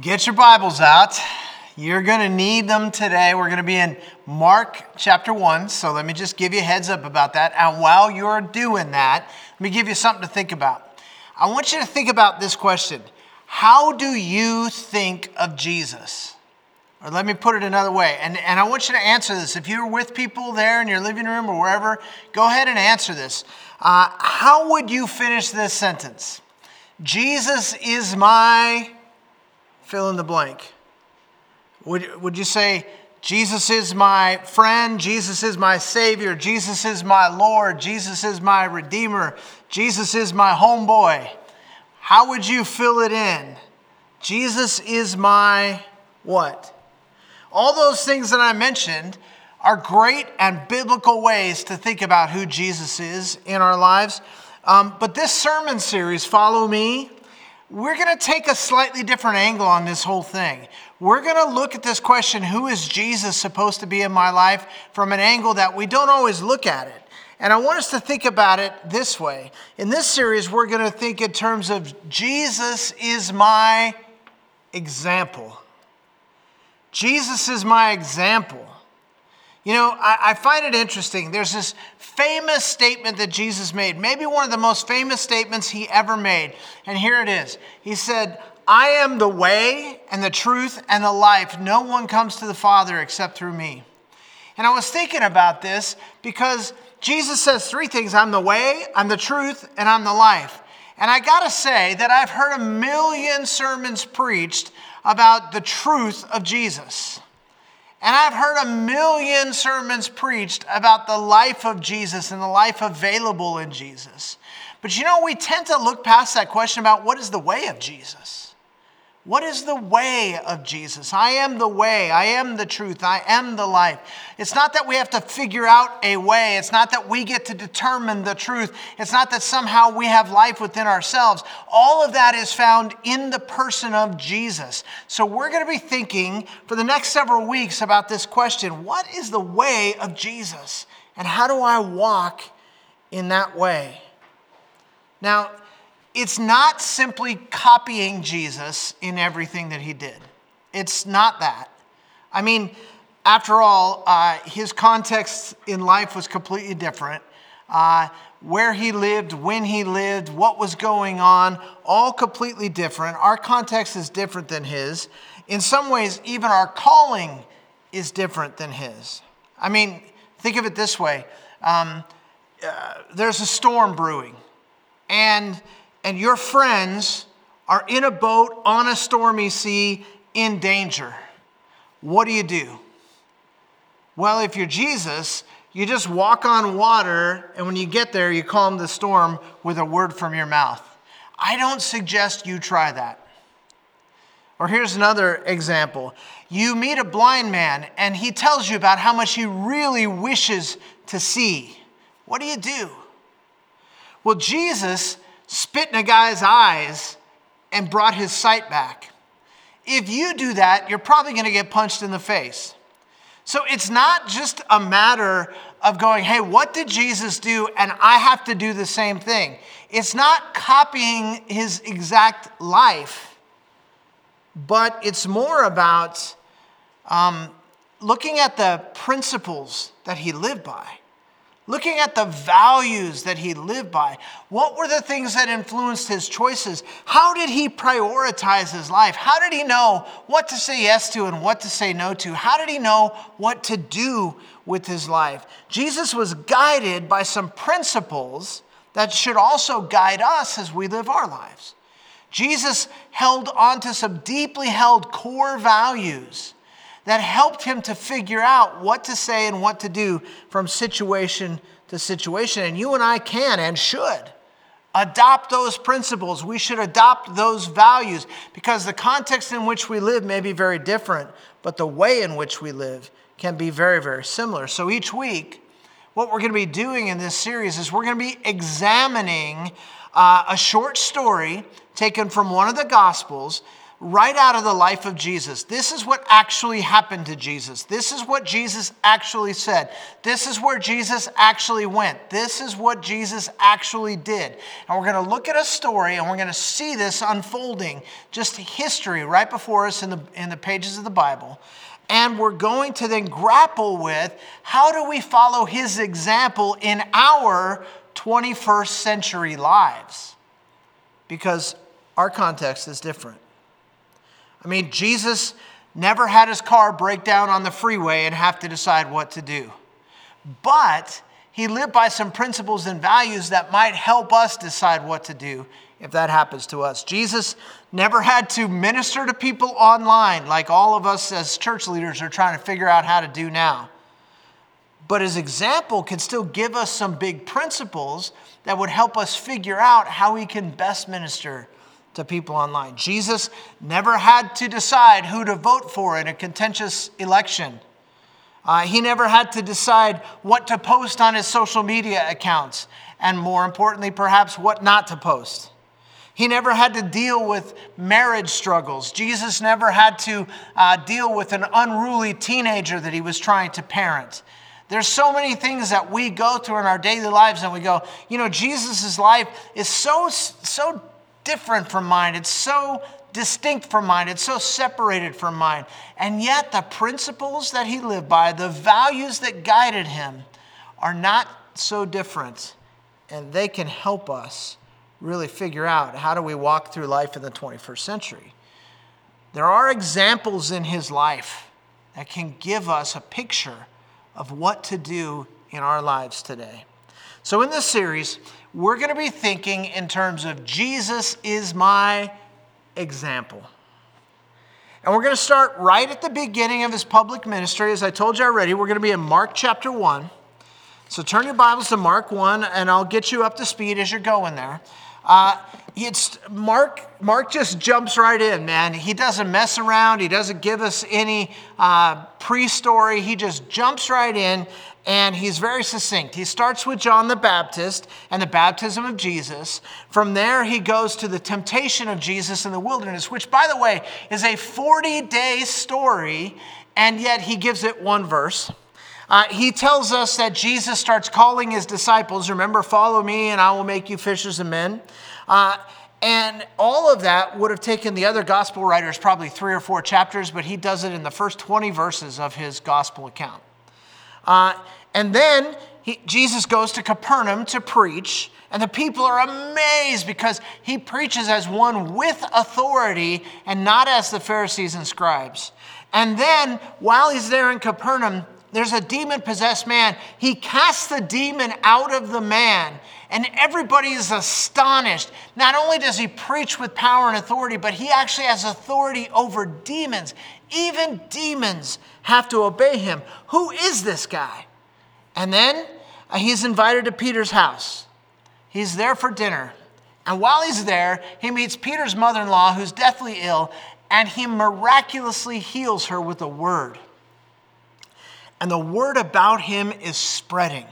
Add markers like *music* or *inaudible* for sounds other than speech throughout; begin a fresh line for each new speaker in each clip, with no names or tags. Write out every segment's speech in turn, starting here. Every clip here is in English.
Get your Bibles out. You're going to need them today. We're going to be in Mark chapter 1. So let me just give you a heads up about that. And while you're doing that, let me give you something to think about. I want you to think about this question How do you think of Jesus? Or let me put it another way. And, and I want you to answer this. If you're with people there in your living room or wherever, go ahead and answer this. Uh, how would you finish this sentence? Jesus is my fill in the blank. Would, would you say, Jesus is my friend, Jesus is my Savior, Jesus is my Lord, Jesus is my Redeemer, Jesus is my homeboy? How would you fill it in? Jesus is my what? All those things that I mentioned are great and biblical ways to think about who Jesus is in our lives. Um, but this sermon series, Follow Me, we're going to take a slightly different angle on this whole thing. We're going to look at this question who is Jesus supposed to be in my life from an angle that we don't always look at it. And I want us to think about it this way. In this series, we're going to think in terms of Jesus is my example. Jesus is my example. You know, I, I, find it interesting. There's this famous statement that Jesus made, maybe one of the most famous statements he ever made. And here it is He said, I am the way and the truth and the life. No one comes to the Father except through me. And I was thinking about this because Jesus says three things I'm the way, I'm the truth, and I'm the life. And I gotta say that I've heard a million sermons preached about the truth of Jesus. And I've heard a million sermons preached about the life of Jesus and the life available in Jesus. But you know, we tend to look past that question about what is the way of Jesus. What is the way of Jesus? I am the way. I am the truth. I am the life. It's not that we have to figure out a way. It's not that we get to determine the truth. It's not that somehow we have life within ourselves. All of that is found in the person of Jesus. So we're going to be thinking for the next several weeks about this question What is the way of Jesus? And how do I walk in that way? Now, it's not simply copying Jesus in everything that he did. It's not that. I mean, after all, uh, his context in life was completely different. Uh, where he lived, when he lived, what was going on, all completely different. Our context is different than his. In some ways, even our calling is different than his. I mean, think of it this way um, uh, there's a storm brewing, and and your friends are in a boat on a stormy sea in danger, what do you do? Well, if you're Jesus, you just walk on water, and when you get there, you calm the storm with a word from your mouth. I don't suggest you try that. Or here's another example you meet a blind man, and he tells you about how much he really wishes to see. What do you do? Well, Jesus spit in a guy's eyes and brought his sight back. If you do that, you're probably going to get punched in the face. So it's not just a matter of going, hey, what did Jesus do? And I have to do the same thing. It's not copying his exact life, but it's more about um, looking at the principles that he lived by looking at the values that he lived by. What were the things that influenced his choices? How did he prioritize his life? How did he know what to say yes to and what to say no to? How did he know what to do with his life? Jesus was guided by some principles that should also guide us as we live our lives. Jesus held on to some deeply held core values that helped him to figure out what to say and what to do from situation to situation. And you and I can and should adopt those principles. We should adopt those values because the context in which we live may be very different, but the way in which we live can be very, very similar. So each week, what we're going to be doing in this series is we're going to be examining uh, a short story taken from one of the Gospels right out of the life of Jesus. This is what actually happened to Jesus. This is what Jesus actually said. This is where Jesus actually went. This is what Jesus actually did. And we're going to look at a story and we're going to see this unfolding, just history right before us in the, in the pages of the Bible. And we're going to then grapple with how do we follow his example in our 21st century lives? Because our context is different. I mean, Jesus never had his car break down on the freeway and have to decide what to do. But he lived by some principles and values that might help us decide what to do if that happens to us. Jesus never had to minister to people online like all of us as church leaders are trying to figure out how to do now. But his example can still give us some big principles that would help us figure out how we can best minister to people online. Jesus never had to decide who to vote for in a contentious election. Uh, he never had to decide what to post on his social media accounts, and more importantly, perhaps what not to post. He never had to deal with marriage struggles. Jesus never had to uh, deal with an unruly teenager that he was trying to parent. There's so many things that we go through in our daily lives, and we go, you know, Jesus' life is so, so different from mine. It's so distinct from mine. It's so separated from mine. And yet, the principles that he lived by, the values that guided him, are not so different. And they can help us really figure out how do we walk through life in the 21st century. There are examples in his life that can give us a picture of what to do in our lives today. So, in this series, we're going to be thinking in terms of Jesus is my example. And we're going to start right at the beginning of his public ministry. As I told you already, we're going to be in Mark chapter 1. So turn your Bibles to Mark 1, and I'll get you up to speed as you're going there. Uh, it's Mark. Mark just jumps right in, man. He doesn't mess around. He doesn't give us any uh, pre-story. He just jumps right in, and he's very succinct. He starts with John the Baptist and the baptism of Jesus. From there, he goes to the temptation of Jesus in the wilderness, which, by the way, is a 40-day story, and yet he gives it one verse. Uh, he tells us that Jesus starts calling his disciples, remember, follow me and I will make you fishers of men. Uh, and all of that would have taken the other gospel writers probably three or four chapters, but he does it in the first 20 verses of his gospel account. Uh, and then he, Jesus goes to Capernaum to preach, and the people are amazed because he preaches as one with authority and not as the Pharisees and scribes. And then while he's there in Capernaum, there's a demon possessed man. He casts the demon out of the man, and everybody is astonished. Not only does he preach with power and authority, but he actually has authority over demons. Even demons have to obey him. Who is this guy? And then uh, he's invited to Peter's house. He's there for dinner. And while he's there, he meets Peter's mother in law, who's deathly ill, and he miraculously heals her with a word and the word about him is spreading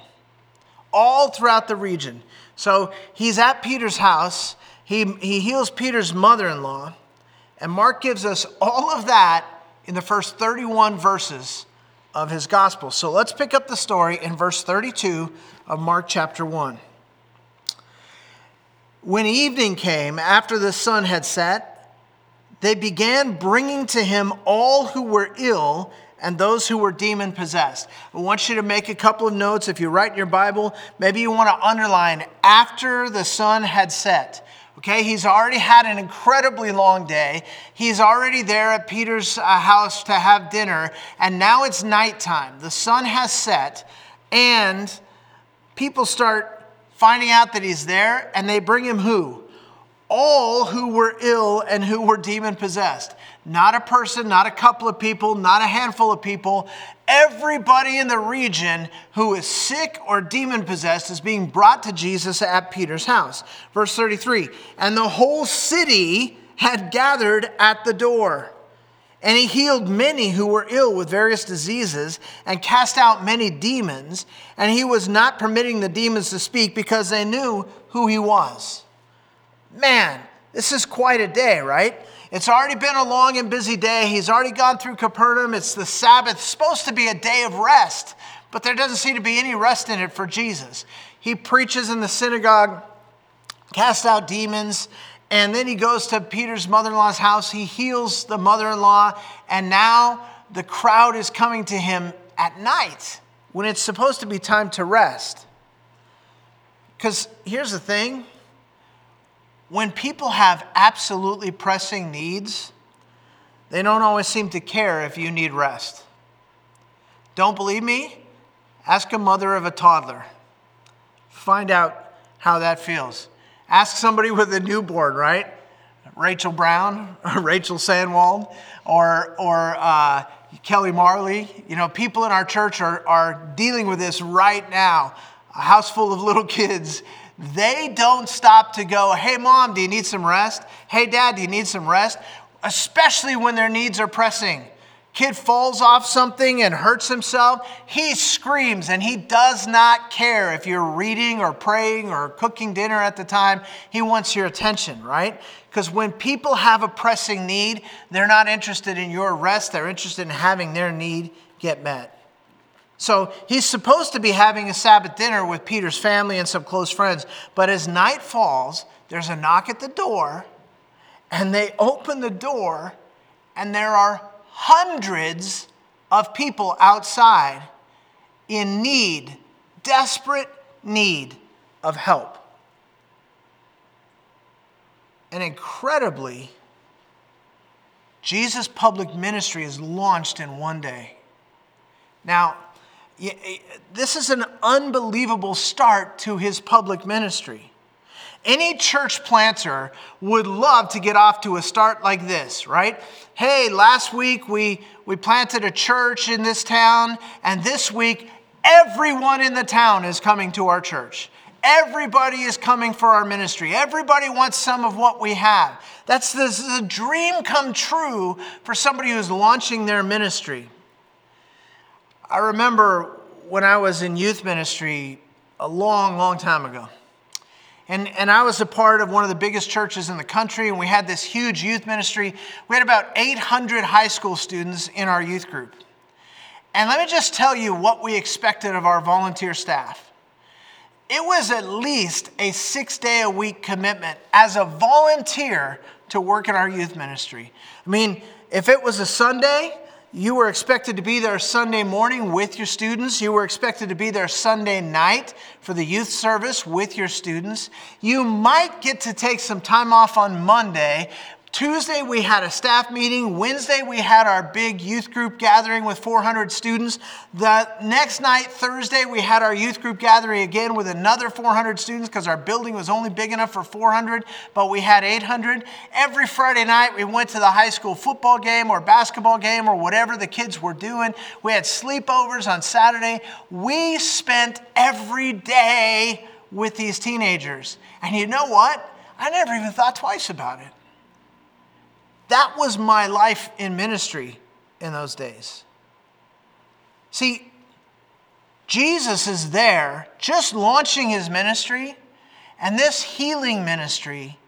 all throughout the region. So he's at Peter's house, he, he heals Peter's mother in law, and Mark gives us all of that in the first 31 verses of his gospel. So let's pick up the story in verse 32 of Mark chapter 1. When evening came, after the sun had set, they began bringing to him all who were ill and those who were demon possessed. I want you to make a couple of notes. If you write in your Bible, maybe you want to underline after the sun had set. Okay, he's already had an incredibly long day. He's already there at Peter's uh, house to have dinner, and now it's nighttime. The sun has set, and people start finding out that he's there, and they bring him who? All who were ill and who were demon possessed. Not a person, not a couple of people, not a handful of people. Everybody in the region who is sick or demon possessed is being brought to Jesus at Peter's house. Verse 33 And the whole city had gathered at the door. And he healed many who were ill with various diseases and cast out many demons. And he was not permitting the demons to speak because they knew who he was. Man, this is quite a day, right? It's already been a long and busy day. He's already gone through Capernaum. It's the Sabbath, it's supposed to be a day of rest, but there doesn't seem to be any rest in it for Jesus. He preaches in the synagogue, casts out demons, and then he goes to Peter's mother in law's house. He heals the mother in law, and now the crowd is coming to him at night when it's supposed to be time to rest. Because here's the thing when people have absolutely pressing needs, they don't always seem to care if you need rest. Don't believe me? Ask a mother of a toddler. Find out how that feels. Ask somebody with a newborn, right? Rachel Brown *laughs* or Rachel Sandwald or, or uh, Kelly Marley. You know, people in our church are, are dealing with this right now. A house full of little kids they don't stop to go, hey, mom, do you need some rest? Hey, dad, do you need some rest? Especially when their needs are pressing. Kid falls off something and hurts himself, he screams and he does not care if you're reading or praying or cooking dinner at the time. He wants your attention, right? Because when people have a pressing need, they're not interested in your rest, they're interested in having their need get met. So he's supposed to be having a Sabbath dinner with Peter's family and some close friends. But as night falls, there's a knock at the door, and they open the door, and there are hundreds of people outside in need, desperate need of help. And incredibly, Jesus' public ministry is launched in one day. Now, this is an unbelievable start to his public ministry. Any church planter would love to get off to a start like this, right? Hey, last week we, we planted a church in this town, and this week everyone in the town is coming to our church. Everybody is coming for our ministry. Everybody wants some of what we have. That's this is a dream come true for somebody who's launching their ministry. I remember when I was in youth ministry a long, long time ago. And, and I was a part of one of the biggest churches in the country, and we had this huge youth ministry. We had about 800 high school students in our youth group. And let me just tell you what we expected of our volunteer staff. It was at least a six day a week commitment as a volunteer to work in our youth ministry. I mean, if it was a Sunday, you were expected to be there Sunday morning with your students. You were expected to be there Sunday night for the youth service with your students. You might get to take some time off on Monday, Tuesday, we had a staff meeting. Wednesday, we had our big youth group gathering with 400 students. The next night, Thursday, we had our youth group gathering again with another 400 students because our building was only big enough for 400, but we had 800. Every Friday night, we went to the high school football game or basketball game or whatever the kids were doing. We had sleepovers on Saturday. We spent every day with these teenagers. And you know what? I never even thought twice about it. That was my life in ministry in those days. See, Jesus is there just launching his ministry, and this healing ministry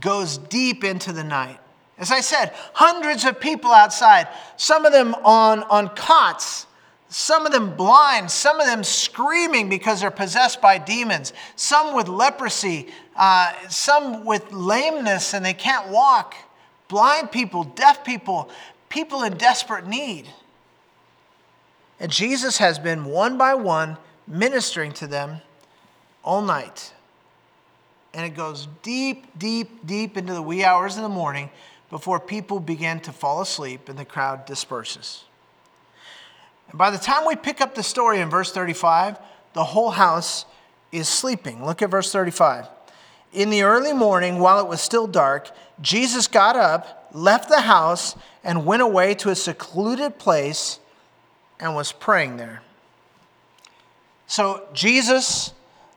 goes deep into the night. As I said, hundreds of people outside, some of them on, on cots, some of them blind, some of them screaming because they're possessed by demons, some with leprosy, uh, some with lameness and they can't walk blind people, deaf people, people in desperate need. And Jesus has been one by one ministering to them all night. And it goes deep, deep, deep into the wee hours of the morning before people begin to fall asleep and the crowd disperses. And by the time we pick up the story in verse 35, the whole house is sleeping. Look at verse 35. In the early morning, while it was still dark, Jesus got up, left the house, and went away to a secluded place and was praying there. So, Jesus,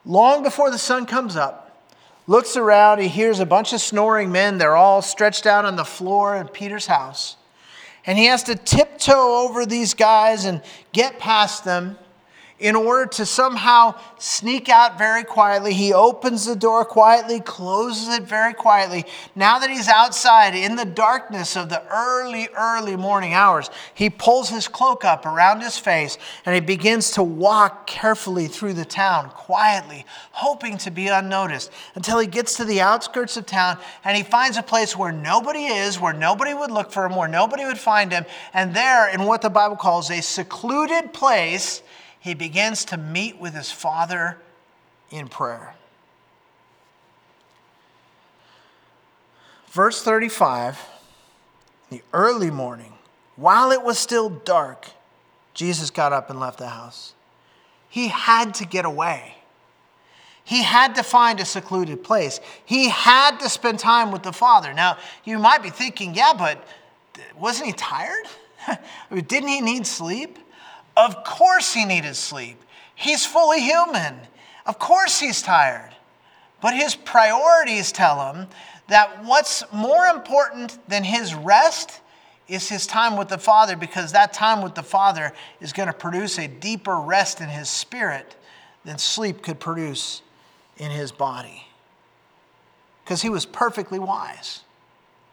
long before the sun comes up, looks around. He hears a bunch of snoring men. They're all stretched out on the floor in Peter's house. And he has to tiptoe over these guys and get past them in order to somehow sneak out very quietly. He opens the door quietly, closes it very quietly. Now that he's outside in the darkness of the early, early morning hours, he pulls his cloak up around his face and he begins to walk carefully through the town, quietly, hoping to be unnoticed until he gets to the outskirts of town and he finds a place where nobody is, where nobody would look for him, where nobody would find him. And there, in what the Bible calls a secluded place, he begins to meet with his father in prayer. Verse 35 the early morning, while it was still dark, Jesus got up and left the house. He had to get away. He had to find a secluded place. He had to spend time with the Father. Now, you might be thinking, yeah, but wasn't he tired? *laughs* Didn't he need sleep? Of course he needed sleep. He's fully human. Of course he's tired. But his priorities tell him that what's more important than his rest is his time with the Father because that time with the Father is going to produce a deeper rest in his spirit than sleep could produce in his body. Because he was perfectly wise.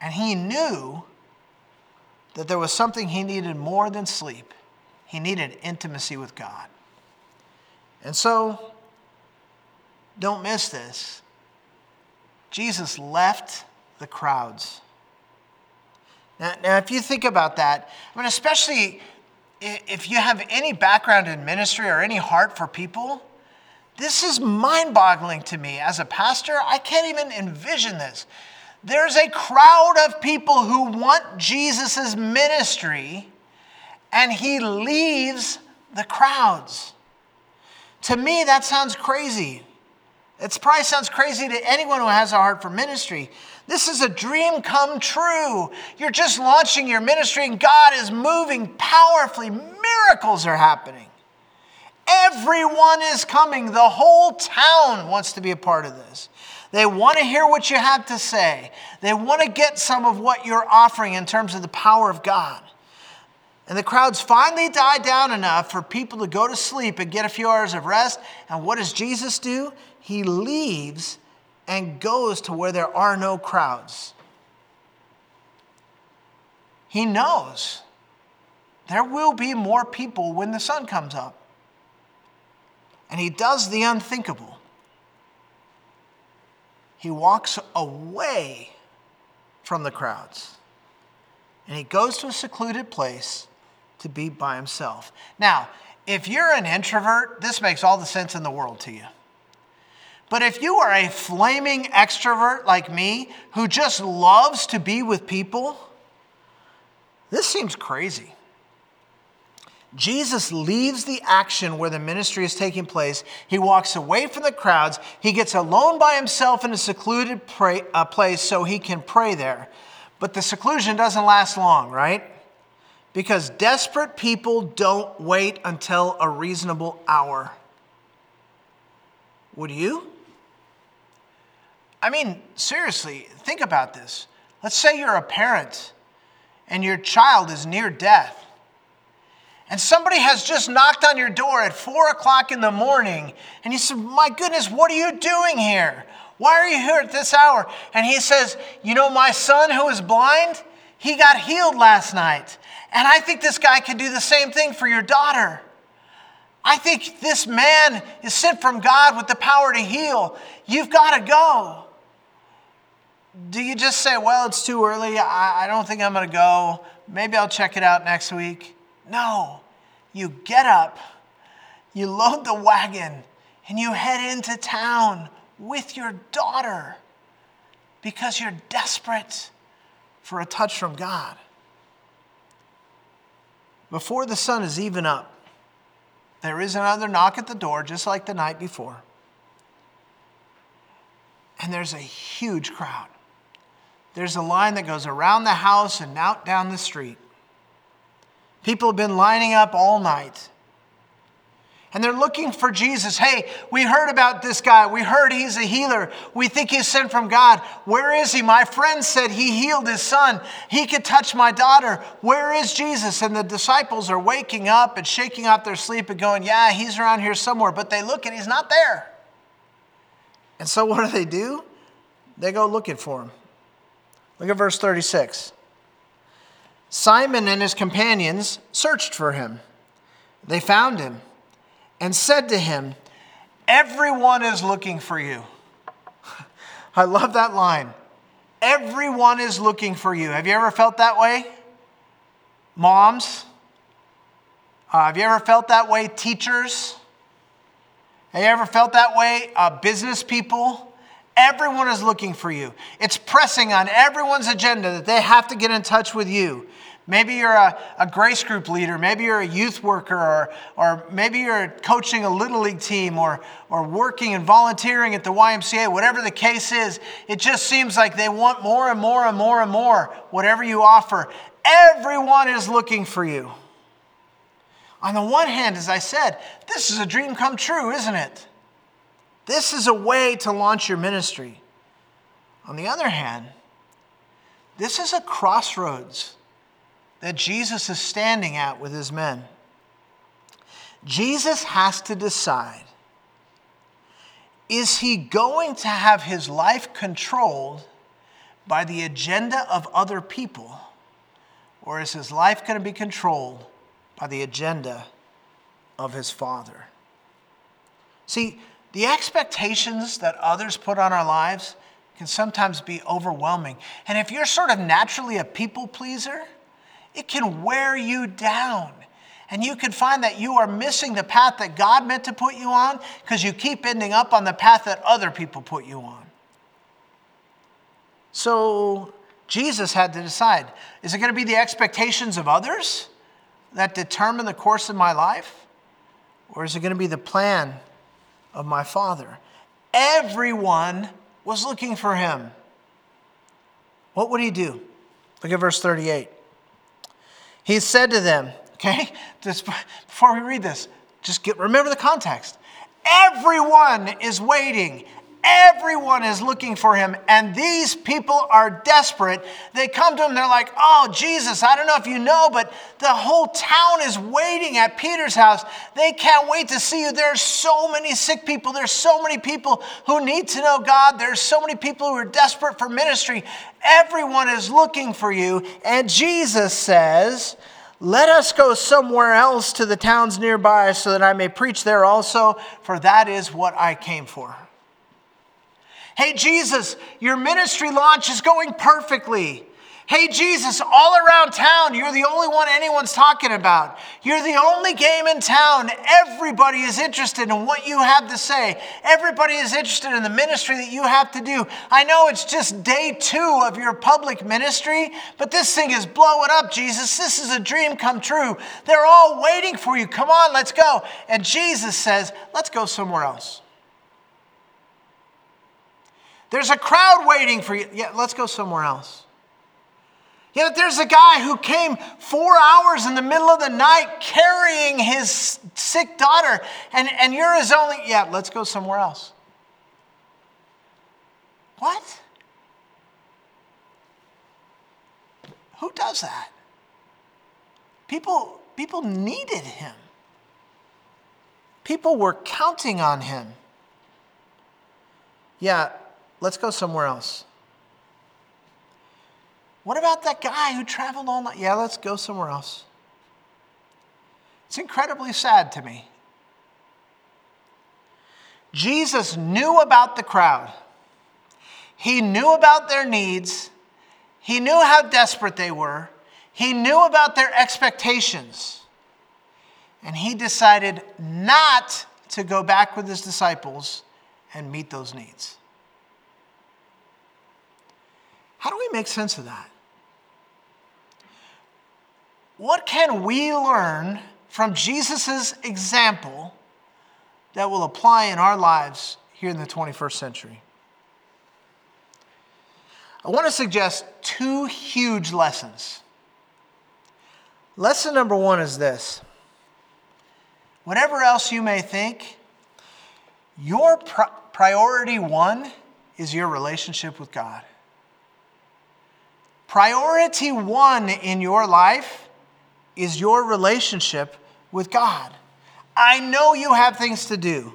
And he knew that there was something he needed more than sleep, he needed intimacy with God. And so, don't miss this. Jesus left the crowds. Now, now, if you think about that, I mean, especially if you have any background in ministry or any heart for people, this is mind boggling to me. As a pastor, I can't even envision this. There's a crowd of people who want Jesus' ministry and he leaves the crowds. To me, that sounds crazy. It probably sounds crazy to anyone who has a heart for ministry. This is a dream come true. You're just launching your ministry, and God is moving powerfully. Miracles are happening. Everyone is coming. The whole town wants to be a part of this. They want to hear what you have to say, they want to get some of what you're offering in terms of the power of God. And the crowds finally die down enough for people to go to sleep and get a few hours of rest. And what does Jesus do? He leaves and goes to where there are no crowds. He knows there will be more people when the sun comes up. And he does the unthinkable. He walks away from the crowds and he goes to a secluded place to be by himself. Now, if you're an introvert, this makes all the sense in the world to you. But if you are a flaming extrovert like me who just loves to be with people, this seems crazy. Jesus leaves the action where the ministry is taking place. He walks away from the crowds. He gets alone by himself in a secluded pray, uh, place so he can pray there. But the seclusion doesn't last long, right? Because desperate people don't wait until a reasonable hour. Would you? I mean, seriously, think about this. Let's say you're a parent and your child is near death. And somebody has just knocked on your door at four o'clock in the morning, and you said, My goodness, what are you doing here? Why are you here at this hour? And he says, You know, my son who is blind, he got healed last night. And I think this guy can do the same thing for your daughter. I think this man is sent from God with the power to heal. You've got to go. Do you just say, well, it's too early. I, I don't think I'm going to go. Maybe I'll check it out next week? No. You get up, you load the wagon, and you head into town with your daughter because you're desperate for a touch from God before the sun is even up, there is another knock at the door, just like the night before. And there's a huge crowd. There's a line that goes around the house and out down the street. People have been lining up all night. And they're looking for Jesus. Hey, we heard about this guy. We heard he's a healer. We think he's sent from God. Where is he? My friend said he healed his son. He could touch my daughter. Where is Jesus? And the disciples are waking up and shaking off their sleep and going, Yeah, he's around here somewhere. But they look and he's not there. And so what do they do? They go looking for him. Look at verse 36. Simon and his companions searched for him. They found him and said to him, Everyone is looking for you. *laughs* I love that line. Everyone is looking for you. Have you ever felt that way? Moms? Uh, have you ever felt that way, teachers? Have you ever felt that way, uh, business people? Everyone is looking for you. It's pressing on everyone's agenda that they have to get in touch with you. Maybe you're a, a grace group leader. Maybe you're a youth worker, or, or maybe you're coaching a little league team, or, or working and volunteering at the YMCA. Whatever the case is, it just seems like they want more and more and more and more, whatever you offer. Everyone is looking for you. On the one hand, as I said, this is a dream come true, isn't it? This is a way to launch your ministry. On the other hand, this is a crossroads that Jesus is standing at with his men. Jesus has to decide is he going to have his life controlled by the agenda of other people, or is his life going to be controlled by the agenda of his Father? See, the expectations that others put on our lives can sometimes be overwhelming. And if you're sort of naturally a people pleaser, it can wear you down. And you can find that you are missing the path that God meant to put you on because you keep ending up on the path that other people put you on. So Jesus had to decide is it going to be the expectations of others that determine the course of my life? Or is it going to be the plan of my Father? Everyone was looking for him. What would he do? Look at verse 38. He said to them, okay, just before we read this, just get, remember the context. Everyone is waiting. Everyone is looking for him, and these people are desperate. They come to him, they're like, Oh, Jesus, I don't know if you know, but the whole town is waiting at Peter's house. They can't wait to see you. There's so many sick people. There's so many people who need to know God. There's so many people who are desperate for ministry. Everyone is looking for you. And Jesus says, Let us go somewhere else to the towns nearby so that I may preach there also, for that is what I came for. Hey, Jesus, your ministry launch is going perfectly. Hey, Jesus, all around town, you're the only one anyone's talking about. You're the only game in town. Everybody is interested in what you have to say. Everybody is interested in the ministry that you have to do. I know it's just day two of your public ministry, but this thing is blowing up, Jesus. This is a dream come true. They're all waiting for you. Come on, let's go. And Jesus says, let's go somewhere else. There's a crowd waiting for you. Yeah, let's go somewhere else. Yet there's a guy who came four hours in the middle of the night carrying his sick daughter, and, and you're his only. Yeah, let's go somewhere else. What? Who does that? People, people needed him. People were counting on him. Yeah, let's go somewhere else. What about that guy who traveled all night? Yeah, let's go somewhere else. It's incredibly sad to me. Jesus knew about the crowd. He knew about their needs. He knew how desperate they were. He knew about their expectations. And he decided not to go back with his disciples and meet those needs. How do we make sense of that? What can we learn from Jesus' example that will apply in our lives here in the 21st century? I want to suggest two huge lessons. Lesson number one is this whatever else you may think, your priority one is your relationship with God. Priority one in your life is your relationship with God. I know you have things to do.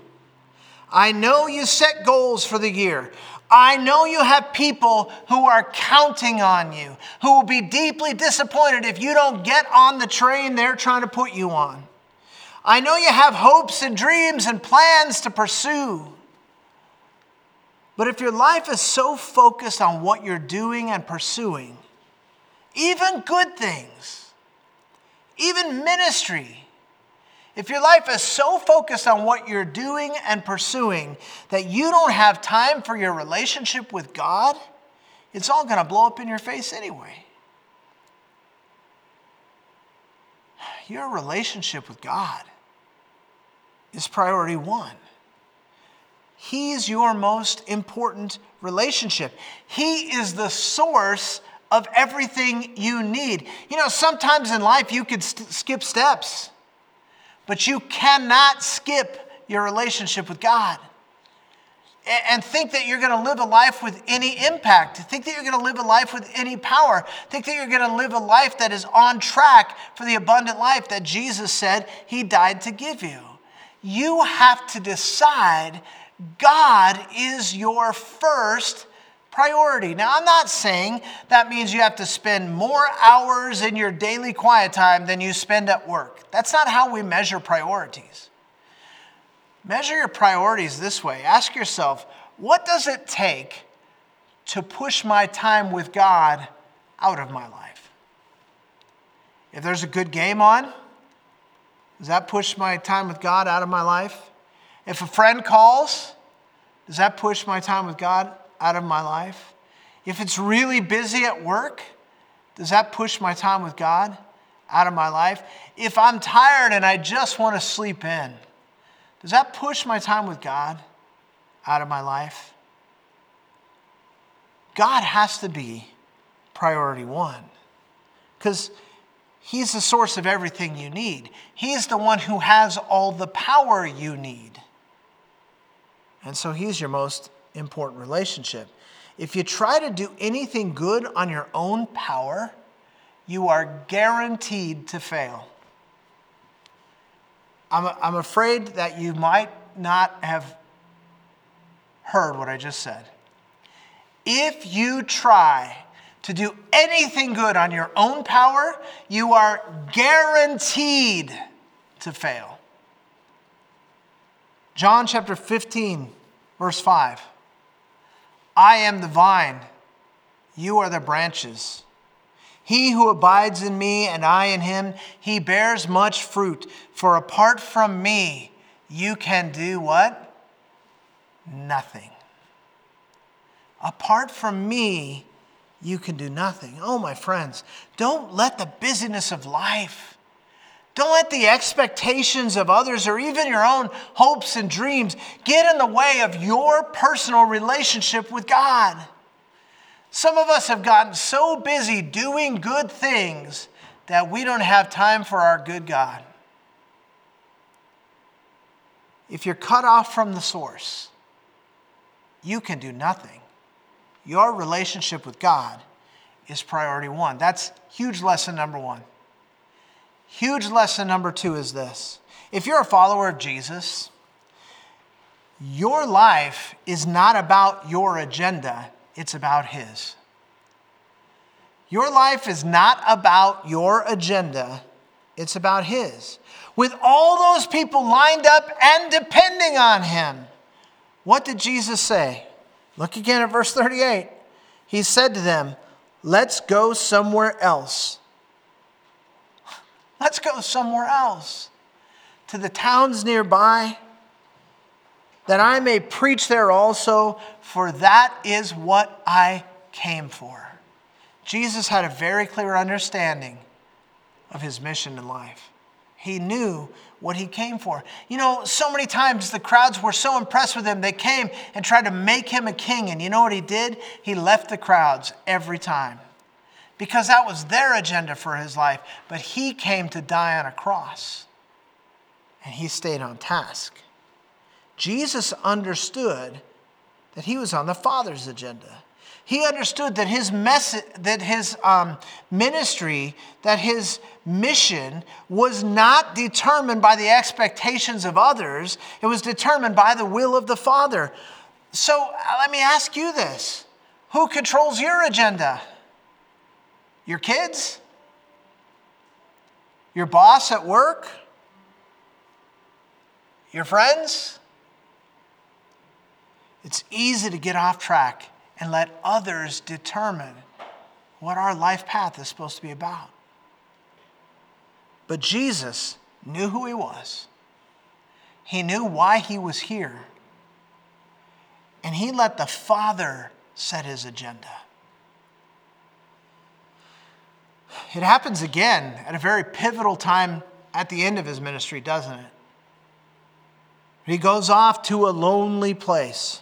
I know you set goals for the year. I know you have people who are counting on you, who will be deeply disappointed if you don't get on the train they're trying to put you on. I know you have hopes and dreams and plans to pursue. But if your life is so focused on what you're doing and pursuing, even good things, even ministry, if your life is so focused on what you're doing and pursuing that you don't have time for your relationship with God, it's all going to blow up in your face anyway. Your relationship with God is priority one. He's your most important relationship. He is the source of everything you need. You know, sometimes in life you could st- skip steps. But you cannot skip your relationship with God and think that you're going to live a life with any impact, think that you're going to live a life with any power, think that you're going to live a life that is on track for the abundant life that Jesus said He died to give you. You have to decide God is your first priority. Now, I'm not saying that means you have to spend more hours in your daily quiet time than you spend at work. That's not how we measure priorities. Measure your priorities this way ask yourself, what does it take to push my time with God out of my life? If there's a good game on, does that push my time with God out of my life? If a friend calls, does that push my time with God out of my life? If it's really busy at work, does that push my time with God out of my life? If I'm tired and I just want to sleep in, does that push my time with God out of my life? God has to be priority one because He's the source of everything you need. He's the one who has all the power you need. And so He's your most important relationship. If you try to do anything good on your own power, you are guaranteed to fail. I'm, I'm afraid that you might not have heard what I just said. If you try to do anything good on your own power, you are guaranteed to fail. John chapter 15, verse 5. I am the vine, you are the branches. He who abides in me and I in him, he bears much fruit. For apart from me, you can do what? Nothing. Apart from me, you can do nothing. Oh, my friends, don't let the busyness of life don't let the expectations of others or even your own hopes and dreams get in the way of your personal relationship with God. Some of us have gotten so busy doing good things that we don't have time for our good God. If you're cut off from the source, you can do nothing. Your relationship with God is priority one. That's huge lesson number one. Huge lesson number two is this if you're a follower of Jesus, your life is not about your agenda, it's about His. Your life is not about your agenda, it's about His. With all those people lined up and depending on Him, what did Jesus say? Look again at verse 38. He said to them, Let's go somewhere else Let's go somewhere else, to the towns nearby, that I may preach there also, for that is what I came for. Jesus had a very clear understanding of his mission in life. He knew what he came for. You know, so many times the crowds were so impressed with him, they came and tried to make him a king. And you know what he did? He left the crowds every time because that was their agenda for his life. But he came to die on a cross. and he stayed on task. Jesus understood that he was on the Father's agenda. He understood that his message, that his um, ministry, that his mission was not determined by the expectations of others. It was determined by the will of the Father. So uh, let me ask you this: Who controls your agenda? Your kids? Your boss at work? Your friends? It's easy to get off track and let others determine what our life path is supposed to be about. But Jesus knew who he was, he knew why he was here, and he let the Father set his agenda. It happens again at a very pivotal time at the end of his ministry, doesn't it? He goes off to a lonely place.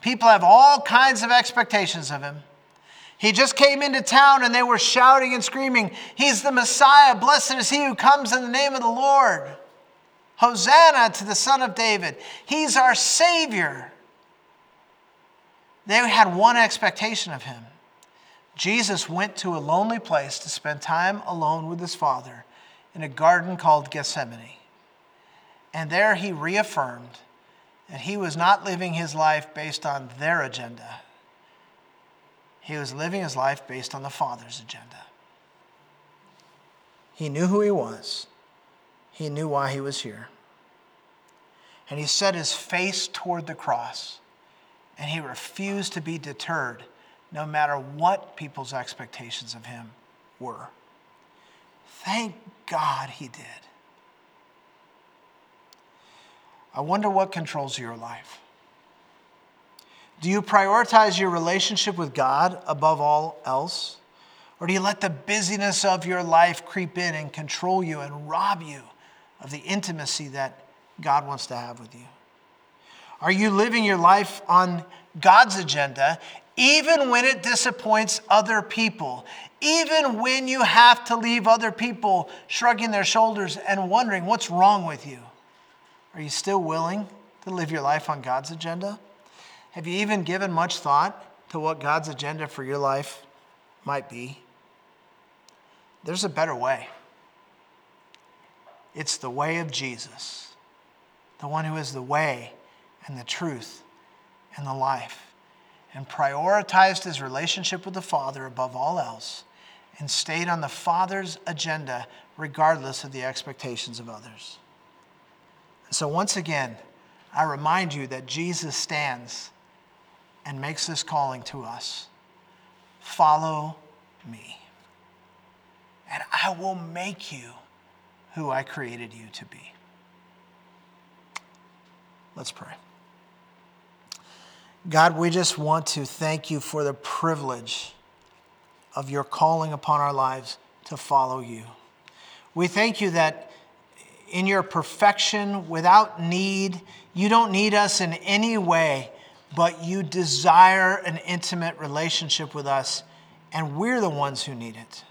People have all kinds of expectations of him. He just came into town and they were shouting and screaming, He's the Messiah. Blessed is he who comes in the name of the Lord. Hosanna to the Son of David. He's our Savior. They had one expectation of him. Jesus went to a lonely place to spend time alone with his Father in a garden called Gethsemane. And there he reaffirmed that he was not living his life based on their agenda, he was living his life based on the Father's agenda. He knew who he was, he knew why he was here. And he set his face toward the cross, and he refused to be deterred no matter what people's expectations of him were. Thank God he did. I wonder what controls your life. Do you prioritize your relationship with God above all else? Or do you let the busyness of your life creep in and control you and rob you of the intimacy that God wants to have with you? Are you living your life on God's agenda even when it disappoints other people? Even when you have to leave other people shrugging their shoulders and wondering what's wrong with you? Are you still willing to live your life on God's agenda? Have you even given much thought to what God's agenda for your life might be? There's a better way. It's the way of Jesus, the one who is the way and the truth and the life, and prioritized his relationship with the Father above all else, and stayed on the Father's agenda regardless of the expectations of others. So, once again, I remind you that Jesus stands and makes this calling to us follow me, and I will make you who I created you to be. Let's pray. God, we just want to thank you for the privilege of your calling upon our lives to follow you. We thank you that in your perfection, without need. You don't need us in any way, but you desire an intimate relationship with us, and we're the ones who need it.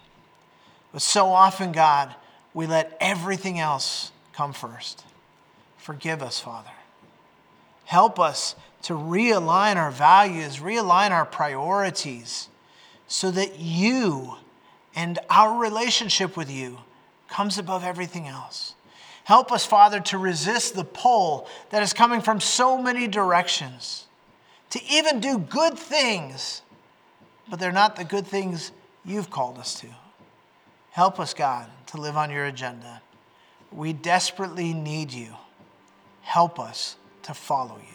But so often, God, we let everything else come first. Forgive us, Father. Help us to realign our values, realign our priorities, so that you and our relationship with you comes above everything else. Help us, Father, to resist the pull that is coming from so many directions, to even do good things, but they're not the good things you've called us to. Help us, God, to live on your agenda. We desperately need you. Help us to follow you.